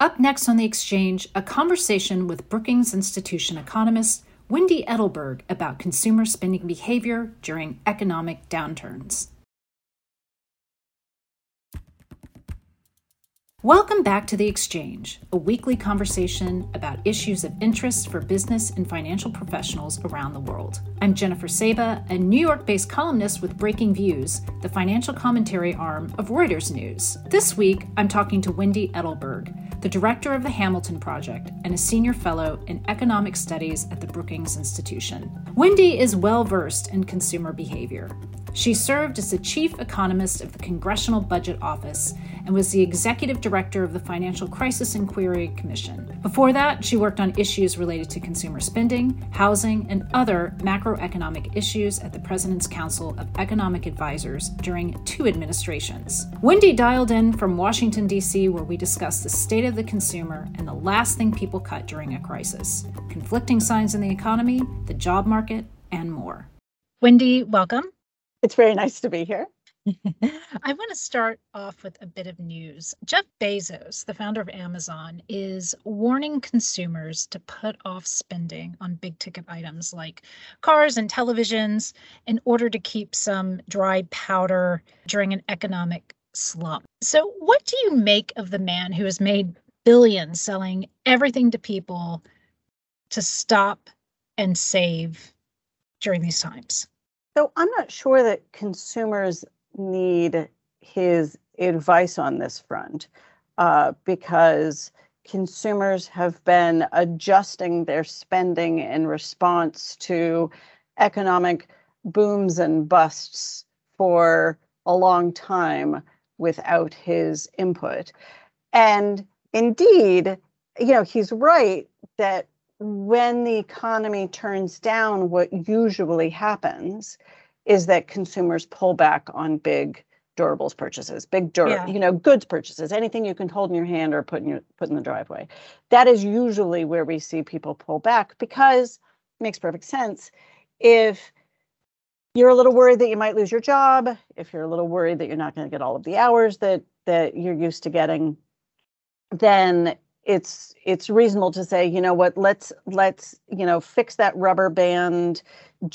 Up next on the exchange, a conversation with Brookings Institution economist Wendy Edelberg about consumer spending behavior during economic downturns. Welcome back to The Exchange, a weekly conversation about issues of interest for business and financial professionals around the world. I'm Jennifer Saba, a New York based columnist with Breakingviews, the financial commentary arm of Reuters News. This week, I'm talking to Wendy Edelberg, the director of the Hamilton Project and a senior fellow in economic studies at the Brookings Institution. Wendy is well versed in consumer behavior. She served as the chief economist of the Congressional Budget Office and was the executive director of the Financial Crisis Inquiry Commission. Before that, she worked on issues related to consumer spending, housing, and other macroeconomic issues at the President's Council of Economic Advisors during two administrations. Wendy dialed in from Washington, D.C., where we discussed the state of the consumer and the last thing people cut during a crisis, conflicting signs in the economy, the job market, and more. Wendy, welcome. It's very nice to be here. I want to start off with a bit of news. Jeff Bezos, the founder of Amazon, is warning consumers to put off spending on big ticket items like cars and televisions in order to keep some dry powder during an economic slump. So, what do you make of the man who has made billions selling everything to people to stop and save during these times? So, I'm not sure that consumers need his advice on this front uh, because consumers have been adjusting their spending in response to economic booms and busts for a long time without his input. And indeed, you know, he's right that when the economy turns down, what usually happens is that consumers pull back on big durables purchases, big dur- yeah. you know, goods purchases, anything you can hold in your hand or put in your put in the driveway. That is usually where we see people pull back because it makes perfect sense. If you're a little worried that you might lose your job, if you're a little worried that you're not going to get all of the hours that that you're used to getting, then it's it's reasonable to say, you know what, let's let's you know fix that rubber band,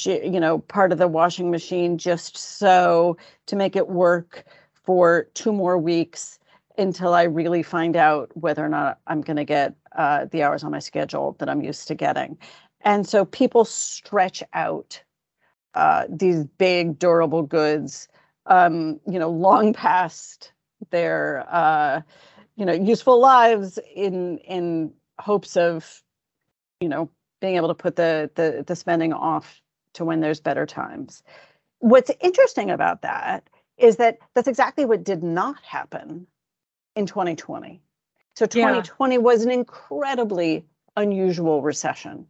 you know, part of the washing machine just so to make it work for two more weeks until I really find out whether or not I'm going to get uh, the hours on my schedule that I'm used to getting. And so people stretch out uh, these big durable goods, um, you know, long past their uh, you know useful lives in in hopes of you know being able to put the the, the spending off to when there's better times. What's interesting about that is that that's exactly what did not happen in 2020 so 2020 yeah. was an incredibly unusual recession.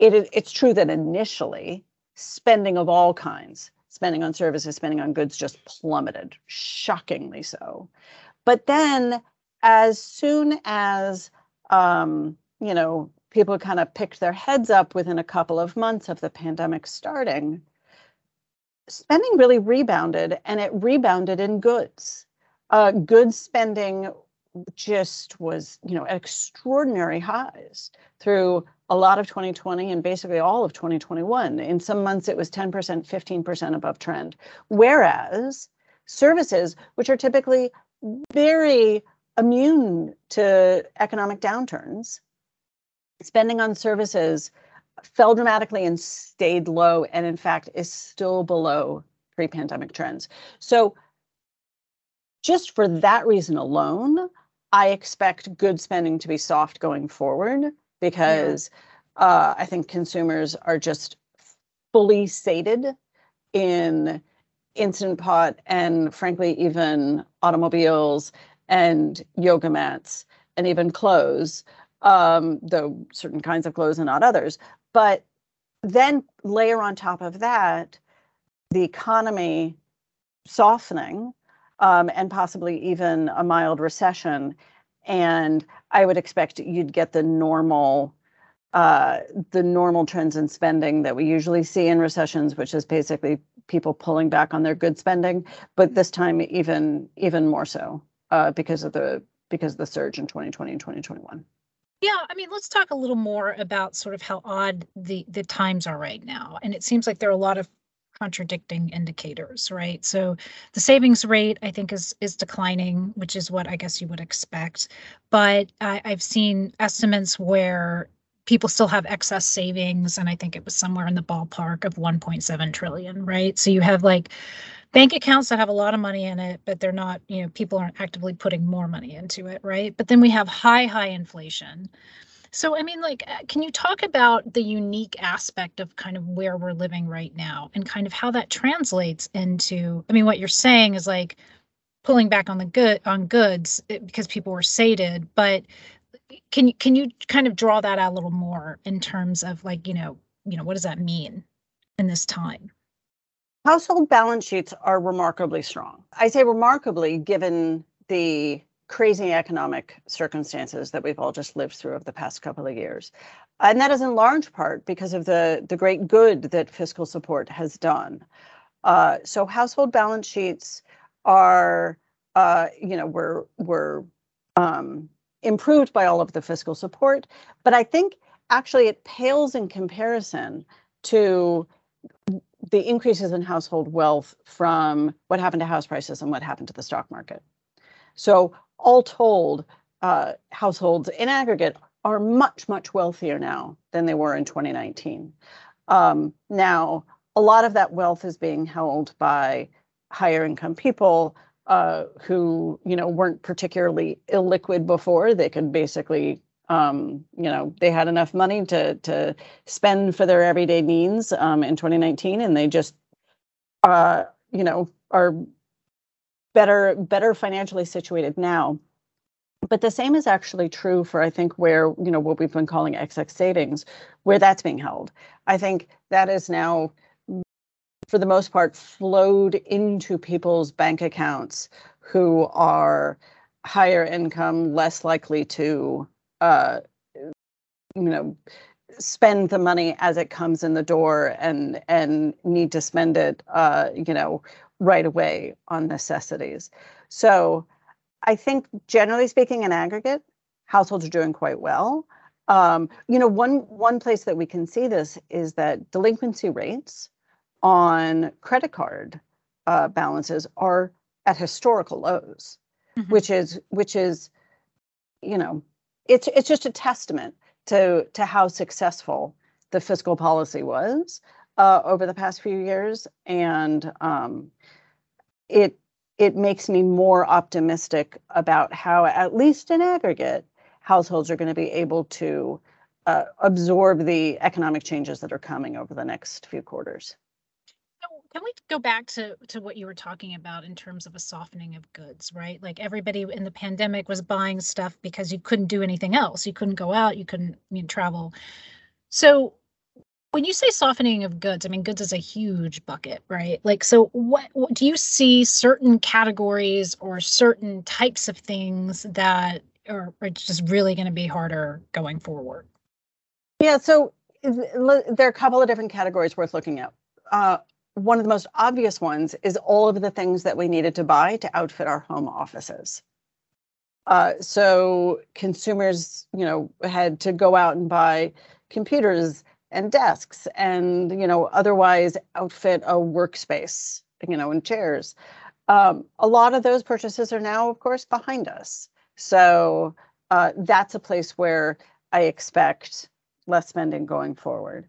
It, it's true that initially spending of all kinds spending on services spending on goods just plummeted. Shockingly so. But then as soon as um, you know people kind of picked their heads up within a couple of months of the pandemic starting, spending really rebounded, and it rebounded in goods. Uh, goods spending just was you know extraordinary highs through a lot of 2020 and basically all of 2021 in some months it was 10% 15% above trend whereas services which are typically very immune to economic downturns. Spending on services fell dramatically and stayed low, and in fact is still below pre pandemic trends. So just for that reason alone, I expect good spending to be soft going forward because yeah. uh, I think consumers are just fully sated in instant pot and frankly even automobiles and yoga mats and even clothes um, though certain kinds of clothes and not others. But then layer on top of that the economy softening um, and possibly even a mild recession. And i would expect you'd get the normal uh, the normal trends in spending that we usually see in recessions, which is basically people pulling back on their good spending, but this time even even more so uh, because of the because of the surge in 2020 and 2021. Yeah, I mean, let's talk a little more about sort of how odd the the times are right now, and it seems like there are a lot of contradicting indicators, right? So the savings rate, I think, is is declining, which is what I guess you would expect. But I, I've seen estimates where people still have excess savings and i think it was somewhere in the ballpark of 1.7 trillion right so you have like bank accounts that have a lot of money in it but they're not you know people aren't actively putting more money into it right? But then we have high high inflation. So i mean like uh, can you talk about the unique aspect of kind of where we're living right now and kind of how that translates into i mean what you're saying is like pulling back on the good on goods eh, because people were sated but can you can you kind of draw that out a little more in terms of like you know you know what does that mean in this time household balance sheets are remarkably strong. I say remarkably given the crazy economic circumstances that we've all just lived through over the past couple of years. And that is in large part because of the the great good that fiscal support has done. Uh, so household balance sheets are uh, you know were were um, improved by all of the fiscal support. But I think actually it pales in comparison to the increases in household wealth from what happened to house prices and what happened to the stock market. So, all told, uh, households in aggregate are much, much wealthier now than they were in 2019. Um, now, a lot of that wealth is being held by higher income people uh, who you know weren't particularly illiquid before. They could basically um, you know they had enough money to to spend for their everyday needs um, in 2019, and they just uh, you know are better better financially situated now. But the same is actually true for I think where you know what we've been calling excess savings, where that's being held. I think that is now for the most part, flowed into people's bank accounts who are higher income, less likely to, uh, you know, spend the money as it comes in the door and and need to spend it, uh, you know, right away on necessities. So, I think generally speaking, in aggregate, households are doing quite well. Um, you know, one one place that we can see this is that delinquency rates on credit card uh, balances are at historical lows, mm-hmm. which is which is, you know, it's it's just a testament to to how successful the fiscal policy was uh, over the past few years, and um, it it makes me more optimistic about how, at least in aggregate, households are going to be able to uh, absorb the economic changes that are coming over the next few quarters. Can we go back to to what you were talking about in terms of a softening of goods, right? Like everybody in the pandemic was buying stuff because you couldn't do anything else. You couldn't go out, you couldn't I mean, travel. So when you say softening of goods, I mean goods is a huge bucket, right? Like so what, what do you see certain categories or certain types of things that are, are just really going to be harder going forward? Yeah, so there are a couple of different categories worth looking at. Uh, one of the most obvious ones is all of the things that we needed to buy to outfit our home offices. Uh, so consumers, you know, had to go out and buy computers and desks and, you know, otherwise outfit a workspace, you know, and chairs. Um, a lot of those purchases are now, of course, behind us. So uh, that's a place where I expect less spending going forward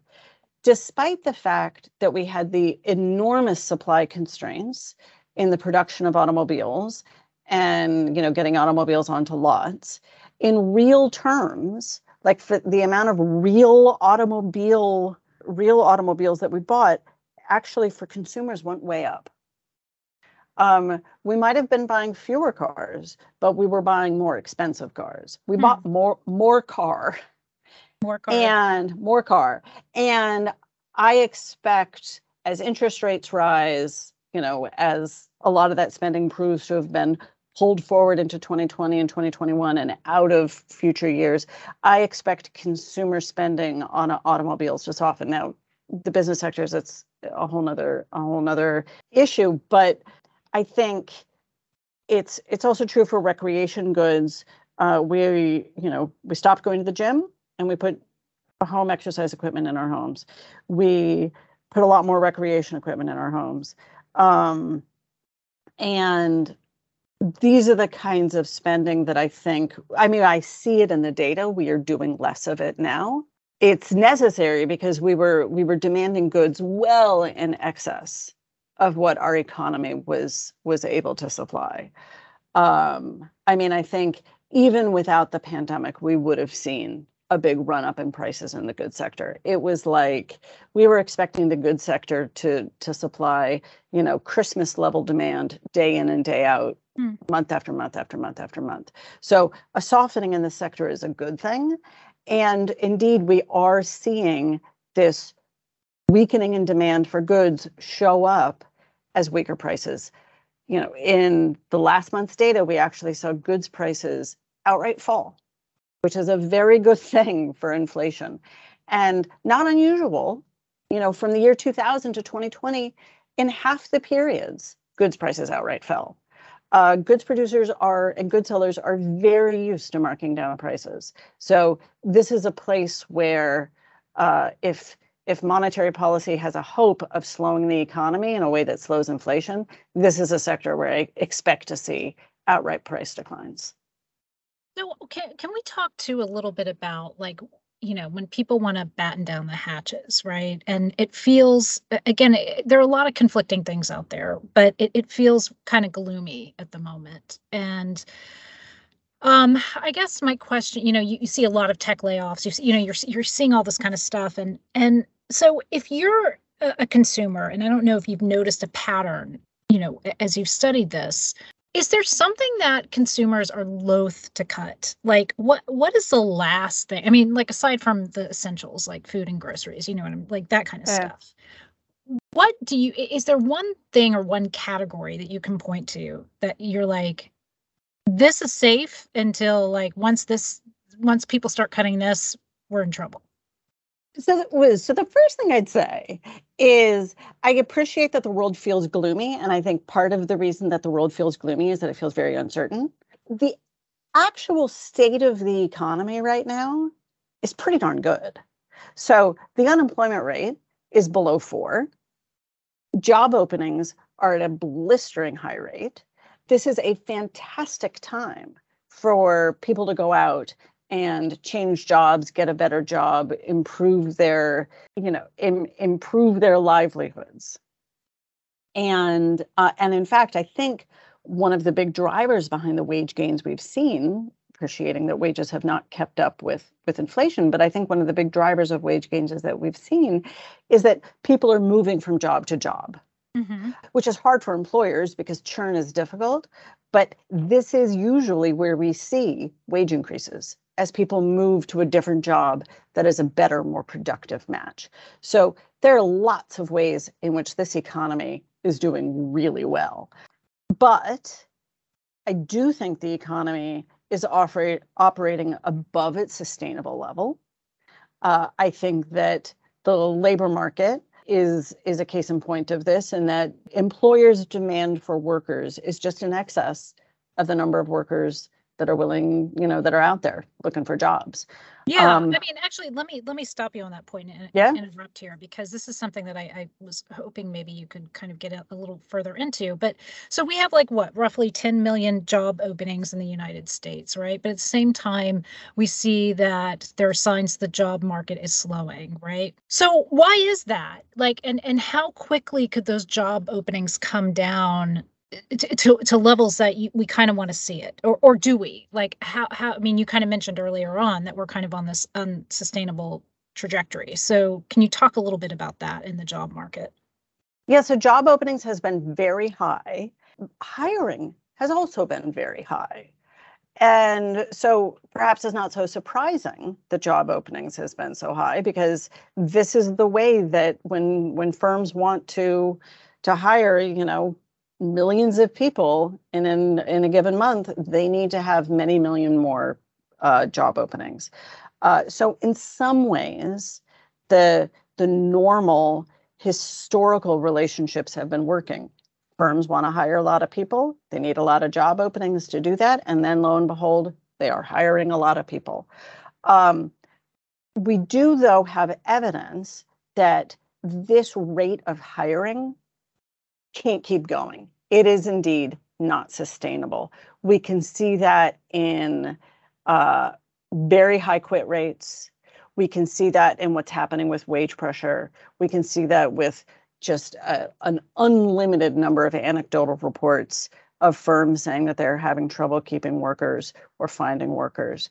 despite the fact that we had the enormous supply constraints in the production of automobiles and you know getting automobiles onto lots in real terms like for the amount of real automobile real automobiles that we bought actually for consumers went way up. Um, we might have been buying fewer cars but we were buying more expensive cars. We hmm. bought more more car more car and more car and i expect as interest rates rise you know as a lot of that spending proves to have been pulled forward into 2020 and 2021 and out of future years, I expect consumer spending on automobiles to soften. Now, the business sectors, it's a whole nother a whole nother issue, but I think it's it's also true for recreation goods. Uh, we you know we stopped going to the gym and we put home exercise equipment in our homes. We put a lot more recreation equipment in our homes. Um, and these are the kinds of spending that I think, I mean, I see it in the data. We are doing less of it now. It's necessary because we were we were demanding goods well in excess of what our economy was was able to supply. Um, I mean, I think even without the pandemic, we would have seen a big run up in prices in the goods sector. It was like we were expecting the goods sector to to supply, you know, Christmas level demand day in and day out mm. month after month after month after month. So a softening in the sector is a good thing. And indeed, we are seeing this weakening in demand for goods show up as weaker prices. You know, in the last month's data, we actually saw goods prices outright fall, which is a very good thing for inflation and not unusual. You know, from the year 2000 to 2020, in half the periods, goods prices outright fell uh, goods producers are and good sellers are very used to marking down prices. So this is a place where uh, if if monetary policy has a hope of slowing the economy in a way that slows inflation, this is a sector where I expect to see outright price declines. So can can we talk to a little bit about like you know when people want to batten down the hatches right? And it feels again it, there are a lot of conflicting things out there but it, it feels kind of gloomy at the moment. And um i guess my question you know you, you see a lot of tech layoffs you, see, you know you're you're seeing all this kind of stuff and and so if you're a consumer and i don't know if you've noticed a pattern you know as you've studied this is there something that consumers are loath to cut? Like what what is the last thing i mean like aside from the essentials like food and groceries you know what i'm like that kind of yeah. stuff. What do you is there one thing or one category that you can point to that you're like this is safe until like once this once people start cutting this we're in trouble so, so the first thing I'd say is I appreciate that the world feels gloomy, and I think part of the reason that the world feels gloomy is that it feels very uncertain. The actual state of the economy right now is pretty darn good. So the unemployment rate is below four. Job openings are at a blistering high rate. This is a fantastic time for people to go out and change jobs, get a better job, improve their, you know, Im- improve their livelihoods. And uh, and in fact, I think one of the big drivers behind the wage gains we've seen, appreciating that wages have not kept up with with inflation, but I think one of the big drivers of wage gains is that we've seen is that people are moving from job to job. Mm-hmm. Which is hard for employers because churn is difficult. But this is usually where we see wage increases as people move to a different job that is a better, more productive match. So there are lots of ways in which this economy is doing really well. But I do think the economy is operate, operating above its sustainable level. Uh, I think that the labor market is is a case in point of this, and that employers' demand for workers is just in excess of the number of workers that are willing, you know, that are out there looking for jobs. Yeah, um, I mean, actually, let me let me stop you on that point and yeah? interrupt here because this is something that I, I was hoping maybe you could kind of get a, a, little further into. But so we have like what roughly 10 million job openings in the United States, right? But at the same time, we see that there are signs the job market is slowing, right? So why is that? Like, and and how quickly could those job openings come down to, to levels that you, we kind of want to see it or, or do we? Like how, how i mean you kind of mentioned earlier on that we're kind of on this unsustainable trajectory. So can you talk a little bit about that in the job market? Yeah so job openings has been very high. Hiring has also been very high. And so perhaps it's not so surprising that job openings has been so high because this is the way that when when firms want to to hire you know millions of people in in, in a given month, they need to have many million more uh, job openings. Uh, so in some ways, the the normal historical relationships have been working. Firms want to hire a lot of people. They need a lot of job openings to do that, and then lo and behold, they are hiring a lot of people. Um, we do, though, have evidence that this rate of hiring can't keep going. It is indeed not sustainable. We can see that in uh, very high quit rates. We can see that in what's happening with wage pressure. We can see that with just a, an unlimited number of anecdotal reports of firms saying that they're having trouble keeping workers or finding workers.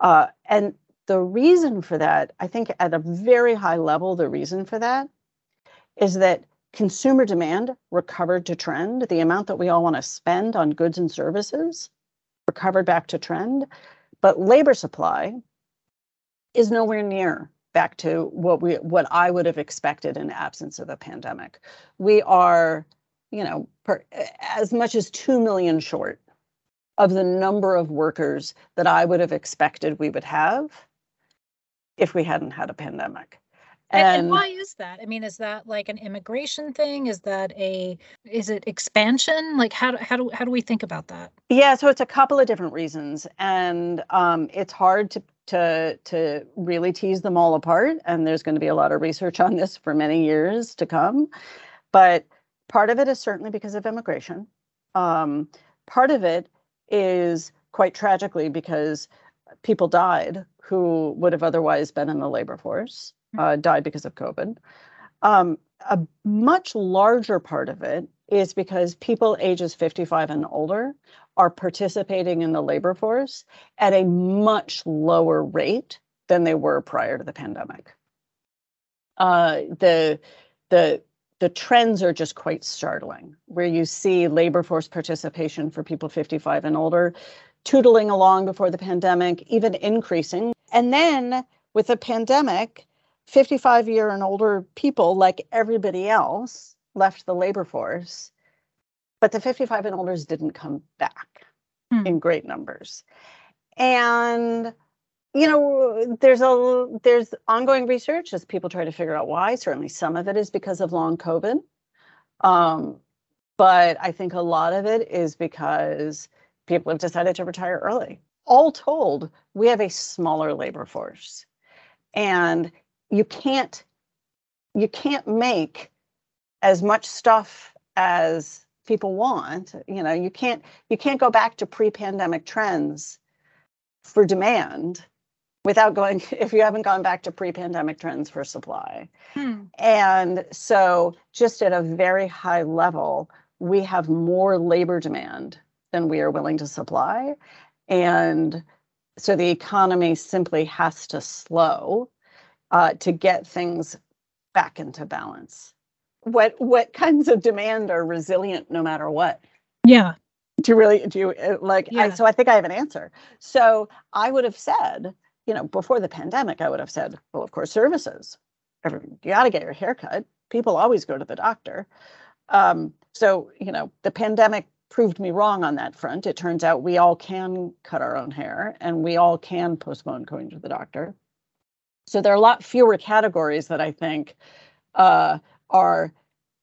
Uh, and the reason for that, I think at a very high level, the reason for that is that Consumer demand recovered to trend. The amount that we all want to spend on goods and services recovered back to trend. But labor supply is nowhere near back to what we what I would have expected in absence of a pandemic. We are, you know, per, as much as 2 million short of the number of workers that I would have expected we would have if we hadn't had a pandemic. And, and, why is that? I mean, is that like an immigration thing? Is that a is it expansion? Like how do how do how do we think about that? Yeah, so it's a couple of different reasons, and um, it's hard to to to really tease them all apart. And there's going to be a lot of research on this for many years to come. But part of it is certainly because of immigration. Um, part of it is quite tragically because people died who would have otherwise been in the labor force uh, died because of COVID. Um, a much larger part of it is because people ages 55 and older are participating in the labor force at a much lower rate than they were prior to the pandemic. Uh, the the the trends are just quite startling, where you see labor force participation for people 55 and older tootling along before the pandemic, even increasing. And then with the pandemic, 55 year and older people, like everybody else, left the labor force, but the 55 and olders didn't come back hmm. in great numbers. And you know there's a there's ongoing research as people try to figure out why. Certainly some of it is because of long covid. Um, but i think a lot of it is because people have decided to retire early. All told we have a smaller labor force. And you can't you can't make as much stuff as people want. You know you can't you can't go back to pre-pandemic trends for demand without going if you haven't gone back to pre-pandemic trends for supply. Hmm. and so just at a very high level we have more labor demand than we are willing to supply. And so the economy simply has to slow uh, to get things back into balance. What what kinds of demand are resilient no matter what? Yeah. To really do you uh, like? Yeah. I, so I think I have an answer. So I would have said, you know, before the pandemic, I would have said, well, of course, services. You got to get your hair cut. People always go to the doctor. Um, so you know, the pandemic proved me wrong on that front. It turns out we all can cut our own hair and we all can postpone going to the doctor. So there are a lot fewer categories that I think uh, are,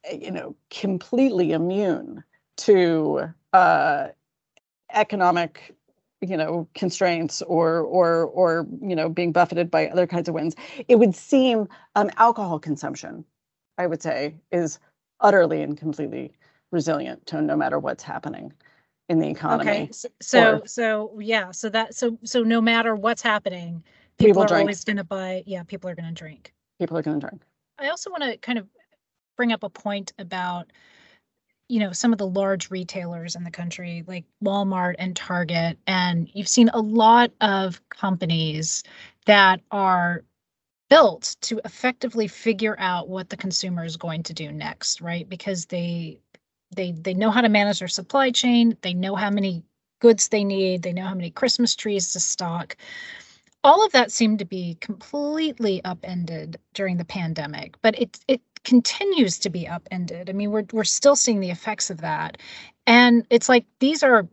eh, you know, completely immune to uh, economic, you know, constraints or or or you know being buffeted by other kinds of winds. It would seem um, alcohol consumption, I would say, is utterly and completely resilient to no matter what's happening in the economy. Okay, so so, or, so yeah, so that so so no matter what's happening, people, people are drink. always going to buy. Yeah, people are going to drink. People are going to drink. I also want to kind of bring up a point about you know some of the large retailers in the country like Walmart and Target and you've seen a lot of companies that are built to effectively figure out what the consumer is going to do next right because they they they know how to manage their supply chain they know how many goods they need they know how many christmas trees to stock all of that seemed to be completely upended during the pandemic but it it continues to be upended. I mean we're we're still seeing the effects of that. And it's like these are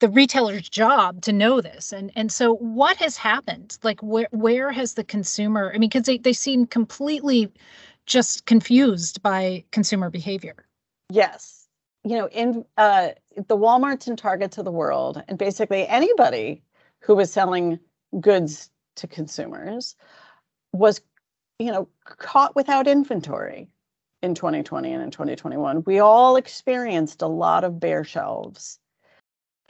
the retailer's job to know this. And and so what has happened? Like where where has the consumer i mean because they, they seem completely just confused by consumer behavior. Yes. You know, in uh, the Walmarts and Targets of the world, and basically anybody who was selling goods to consumers was, you know, caught without inventory in 2020 and in 2021. We all experienced a lot of bare shelves.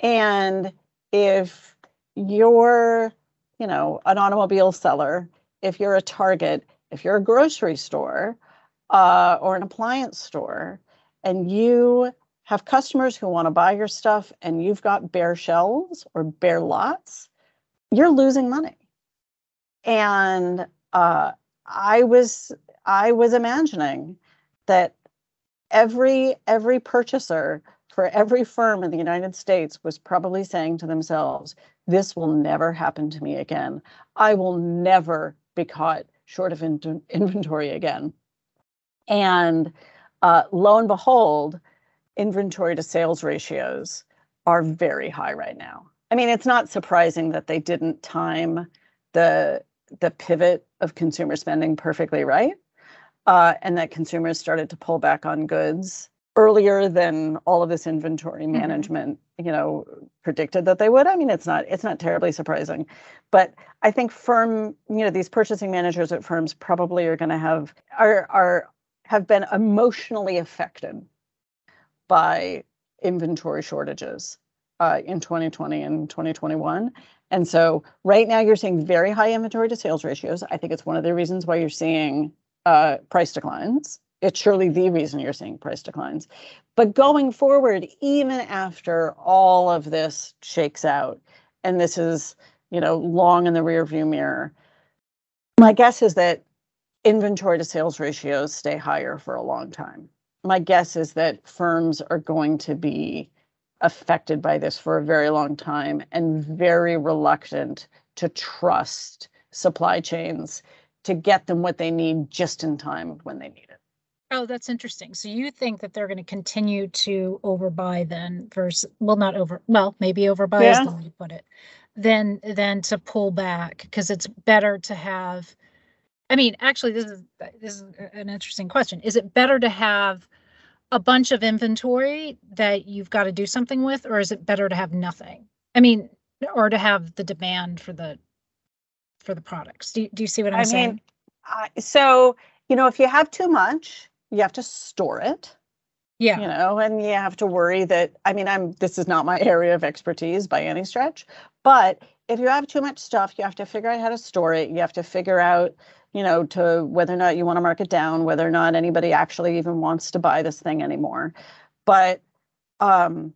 And if you're, you know, an automobile seller, if you're a Target, if you're a grocery store uh, or an appliance store, and you have customers who want to buy your stuff and you've got bare shelves or bare lots, you're losing money. And uh, I was I was imagining that every every purchaser for every firm in the United States was probably saying to themselves, this will never happen to me again. I will never be caught short of in- inventory again. And uh, lo and behold, inventory to sales ratios are very high right now. I mean, it's not surprising that they didn't time the the pivot of consumer spending perfectly right, uh, and that consumers started to pull back on goods earlier than all of this inventory mm-hmm. management, mm-hmm. you know, predicted that they would. I mean, it's not it's not terribly surprising, but I think firm, you know, these purchasing managers at firms probably are going to have are are have been emotionally affected by inventory shortages uh, in 2020 and 2021. And so right now you're seeing very high inventory to sales ratios. I think it's one of the reasons why you're seeing uh, price declines. It's surely the reason you're seeing price declines. But going forward, even after all of this shakes out, and this is, you know, long in the rearview mirror, my guess is that inventory to sales ratios stay higher for a long time. My guess is that firms are going to be affected by this for a very long time and very reluctant to trust supply chains to get them what they need just in time when they need it. Oh, that's interesting. So you think that they're going to continue to overbuy then versus well not over well, maybe overbuy yeah. is the way to put it. Then then to pull back because it's better to have I mean, actually, this is this is an interesting question. Is it better to have a bunch of inventory that you've got to do something with, or is it better to have nothing? I mean, or to have the demand for the for the products. Do you, do you see what I'm saying? I saying? Mean, uh, so you know, if you have too much, you have to store it. Yeah. You know, and you have to worry that I mean, I'm this is not my area of expertise by any stretch, but if you have too much stuff, you have to figure out how to store it. You have to figure out you know, to whether or not you want to mark it down, whether or not anybody actually even wants to buy this thing anymore. But um,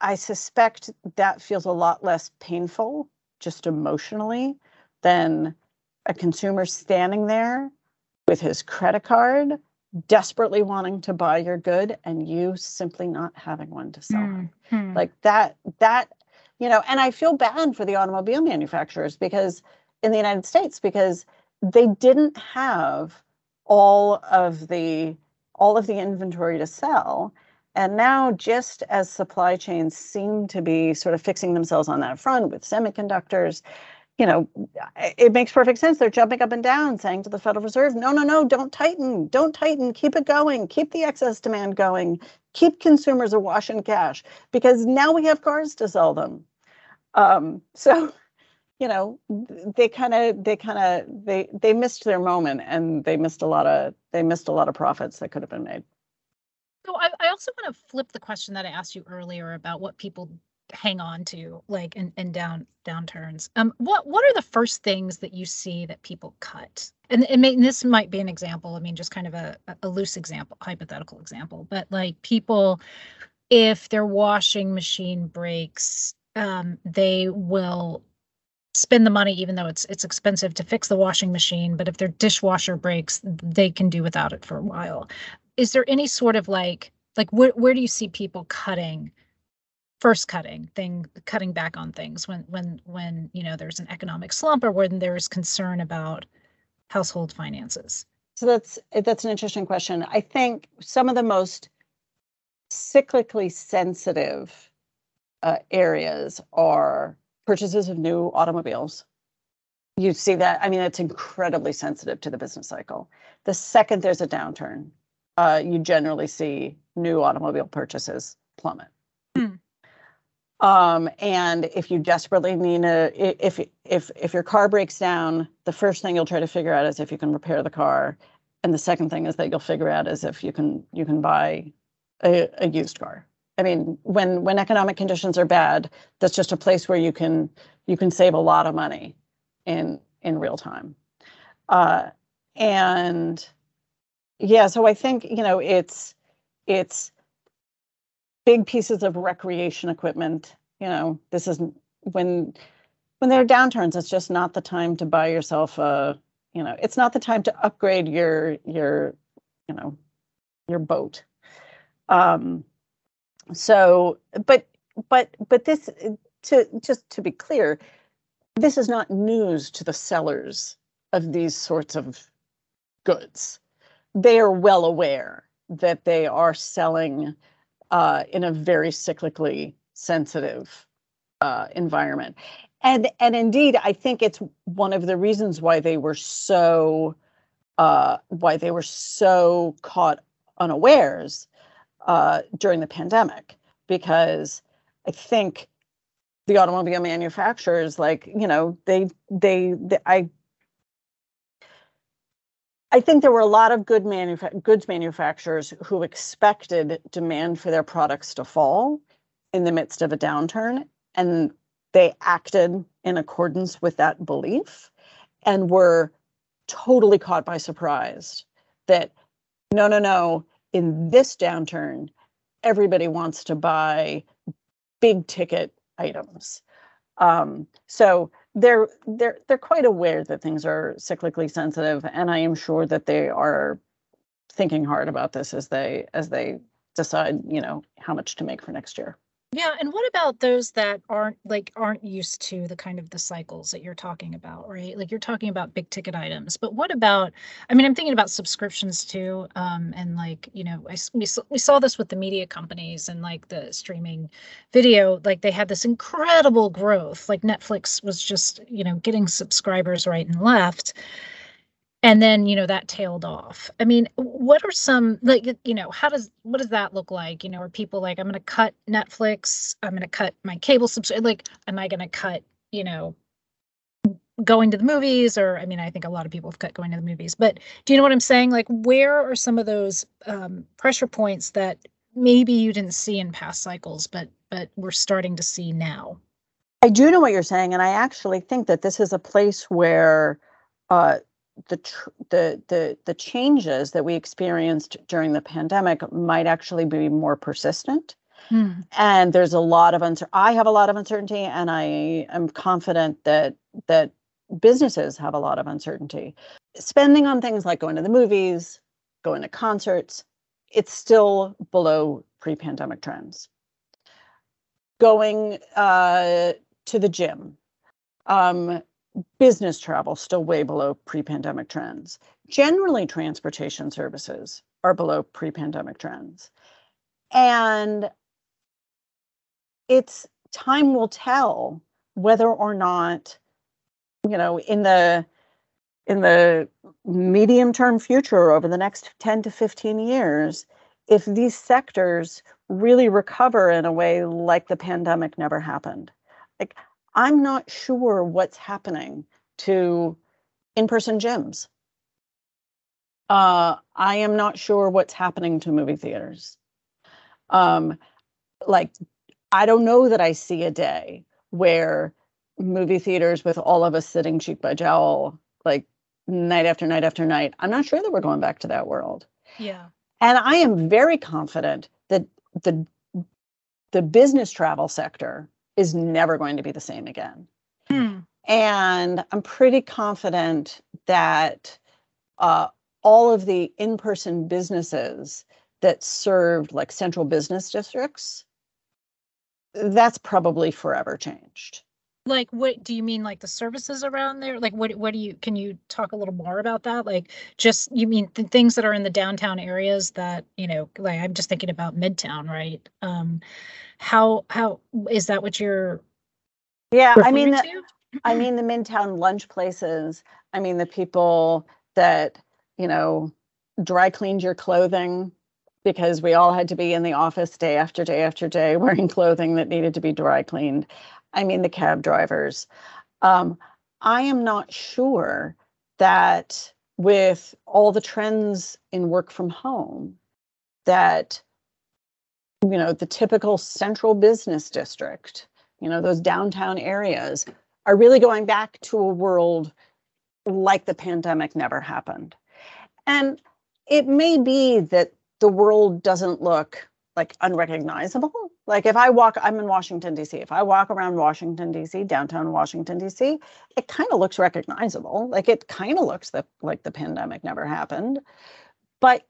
I suspect that feels a lot less painful, just emotionally, than a consumer standing there with his credit card, desperately wanting to buy your good, and you simply not having one to sell. Mm-hmm. Like that, that, you know, and I feel bad for the automobile manufacturers because in the United States, because they didn't have all of the all of the inventory to sell. And now just as supply chains seem to be sort of fixing themselves on that front with semiconductors you know it makes perfect sense. They're jumping up and down saying to the federal reserve no no no don't tighten don't tighten. Keep it going. Keep the excess demand going keep consumers awash in cash because now we have cars to sell them. Um, so you know they kind of they kind of they they missed their moment and they missed a lot of they missed a lot of profits that could have been made. So I, I also want to flip the question that i asked you earlier about what people hang on to like in, in down downturns. Um, what what are the first things that you see that people cut? And, and, may, and this might be an example. I mean, just kind of a, a loose example, hypothetical example, but like people, if their washing machine breaks, um, they will spend the money even though it's it's expensive to fix the washing machine but if their dishwasher breaks they can do without it for a while is there any sort of like like where, where do you see people cutting first cutting thing cutting back on things when when when you know there's an economic slump or when there's concern about household finances so that's that's an interesting question i think some of the most cyclically sensitive uh, areas are purchases of new automobiles. You see that, I mean, it's incredibly sensitive to the business cycle. The second there's a downturn, uh, you generally see new automobile purchases plummet. Hmm. Um, and if you desperately need a, if if if your car breaks down, the first thing you'll try to figure out is if you can repair the car, and the second thing is that you'll figure out is if you can you can buy a, a used car. I mean, when when economic conditions are bad, that's just a place where you can you can save a lot of money in in real time. Uh, and yeah, so I think you know it's it's big pieces of recreation equipment. You know, this isn't when when there are downturns, it's just not the time to buy yourself a you know, it's not the time to upgrade your your you know your boat. Um, so but but but this to just to be clear this is not news to the sellers of these sorts of goods they are well aware that they are selling uh, in a very cyclically sensitive uh, environment. And and indeed i think it's one of the reasons why they were so uh, why they were so caught unawares uh, during the pandemic. Because I think the automobile manufacturers, like you know, they, they they, I I think there were a lot of good goods manufacturers who expected demand for their products to fall in the midst of a downturn, and they acted in accordance with that belief, and were totally caught by surprise that no, no, no, in this downturn, everybody wants to buy big ticket items. Um, so they're they're they're quite aware that things are cyclically sensitive, and I am sure that they are thinking hard about this as they as they decide, you know, how much to make for next year. Yeah, and what about those that aren't like aren't used to the kind of the cycles that you're talking about, right? Like you're talking about big ticket items, but what about? I mean, I'm thinking about subscriptions too, um, and like you know, I, we we saw this with the media companies and like the streaming video, like they had this incredible growth. Like Netflix was just you know getting subscribers right and left and then you know that tailed off. I mean what are some like you know how does what does that look like? You know are people like i'm going to cut netflix i'm going to cut my cable subscription like am i going to cut you know going to the movies? Or i mean i think a lot of people have cut going to the movies but do you know what i'm saying? Like where are some of those um, pressure points that maybe you didn't see in past cycles but but we're starting to see now? I do know what you're saying and i actually think that this is a place where uh, the tr- the the the changes that we experienced during the pandemic might actually be more persistent. Hmm. And there's a lot of uncertainty. I have a lot of uncertainty, and I am confident that that businesses have a lot of uncertainty. Spending on things like going to the movies, going to concerts, it's still below pre-pandemic trends. Going uh, to the gym, um, business travel still way below pre-pandemic trends. Generally, transportation services are below pre-pandemic trends. And it's time will tell whether or not, you know, in the in the medium term future over the next 10 to 15 years, if these sectors really recover in a way like the pandemic never happened. Like I'm not sure what's happening to in person gyms. Uh, I am not sure what's happening to movie theaters. Um, like, I don't know that I see a day where movie theaters with all of us sitting cheek by jowl, like night after night after night. I'm not sure that we're going back to that world. Yeah. And I am very confident that the the business travel sector is never going to be the same again. Hmm. And I'm pretty confident that uh, all of the in person businesses that served like central business districts, that's probably forever changed. Like what do you mean like the services around there? Like what what do you can you talk a little more about that? Like just you mean the things that are in the downtown areas that, you know, like I'm just thinking about Midtown, right? Um how how is that what you're Yeah, I mean the. I mean the Midtown lunch places. I mean the people that, you know, dry cleaned your clothing because we all had to be in the office day after day after day wearing clothing that needed to be dry cleaned. I mean the cab drivers. Um, I am not sure that with all the trends in work from home, that you know the typical central business district, you know those downtown areas, are really going back to a world like the pandemic never happened. And it may be that the world doesn't look like unrecognizable. Like if I walk, I'm in Washington, D.C. If I walk around Washington, D.C., downtown Washington, D.C., it kind of looks recognizable. Like it kind of looks the, like the pandemic never happened. But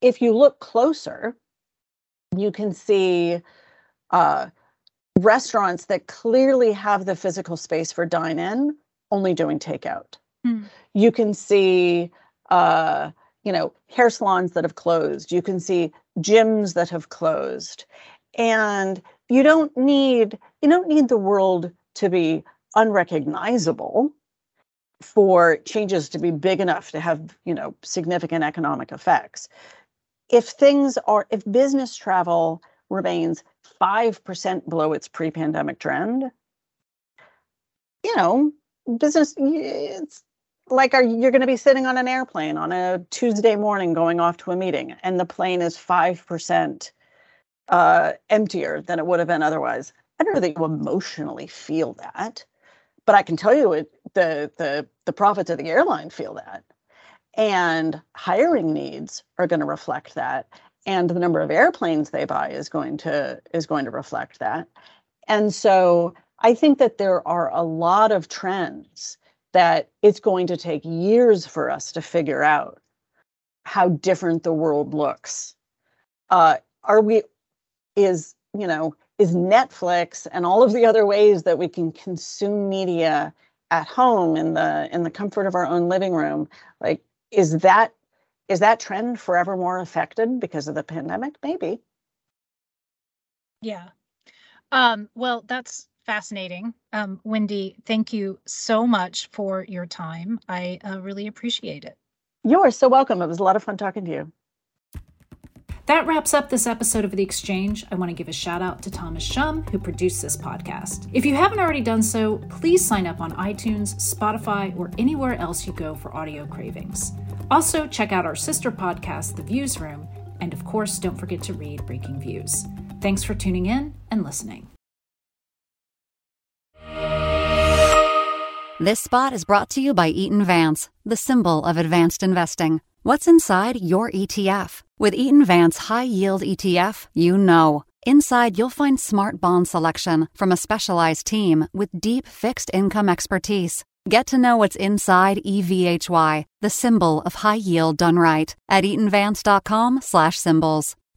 if you look closer, you can see uh, restaurants that clearly have the physical space for dine in, only doing takeout. Hmm. You can see, uh, you know, hair salons that have closed. You can see gyms that have closed. And you don't need you don't need the world to be unrecognizable for changes to be big enough to have, you know, significant economic effects. If things are if business travel remains 5% below its pre-pandemic trend, you know, business it's like are you're going to be sitting on an airplane on a Tuesday morning going off to a meeting and the plane is 5% uh, emptier than it would have been otherwise. I don't know that you emotionally feel that, but I can tell you it, the the the profits of the airline feel that, and hiring needs are going to reflect that, and the number of airplanes they buy is going to is going to reflect that, and so I think that there are a lot of trends that it's going to take years for us to figure out how different the world looks. Uh, are we is you know is netflix and all of the other ways that we can consume media at home in the in the comfort of our own living room like is that is that trend forever more affected because of the pandemic maybe Yeah. Um, well, that's fascinating. Um, Wendy, thank you so much for your time. I uh, really appreciate it. you're so welcome it was a lot of fun talking to you That wraps up this episode of The Exchange. I want to give a shout out to Thomas Shum, who produced this podcast. If you haven't already done so, please sign up on iTunes, Spotify, or anywhere else you go for audio cravings. Also, check out our sister podcast, The Viewsroom, and of course, don't forget to read Breakingviews. Thanks for tuning in and listening. This spot is brought to you by Eaton Vance, the symbol of advanced investing. What's inside your ETF? With Eaton Vance High Yield ETF, you know. Inside, you'll find smart bond selection from a specialized team with deep fixed income expertise. Get to know what's inside EVHY, the symbol of high yield done right, at eatonvance.com/symbols.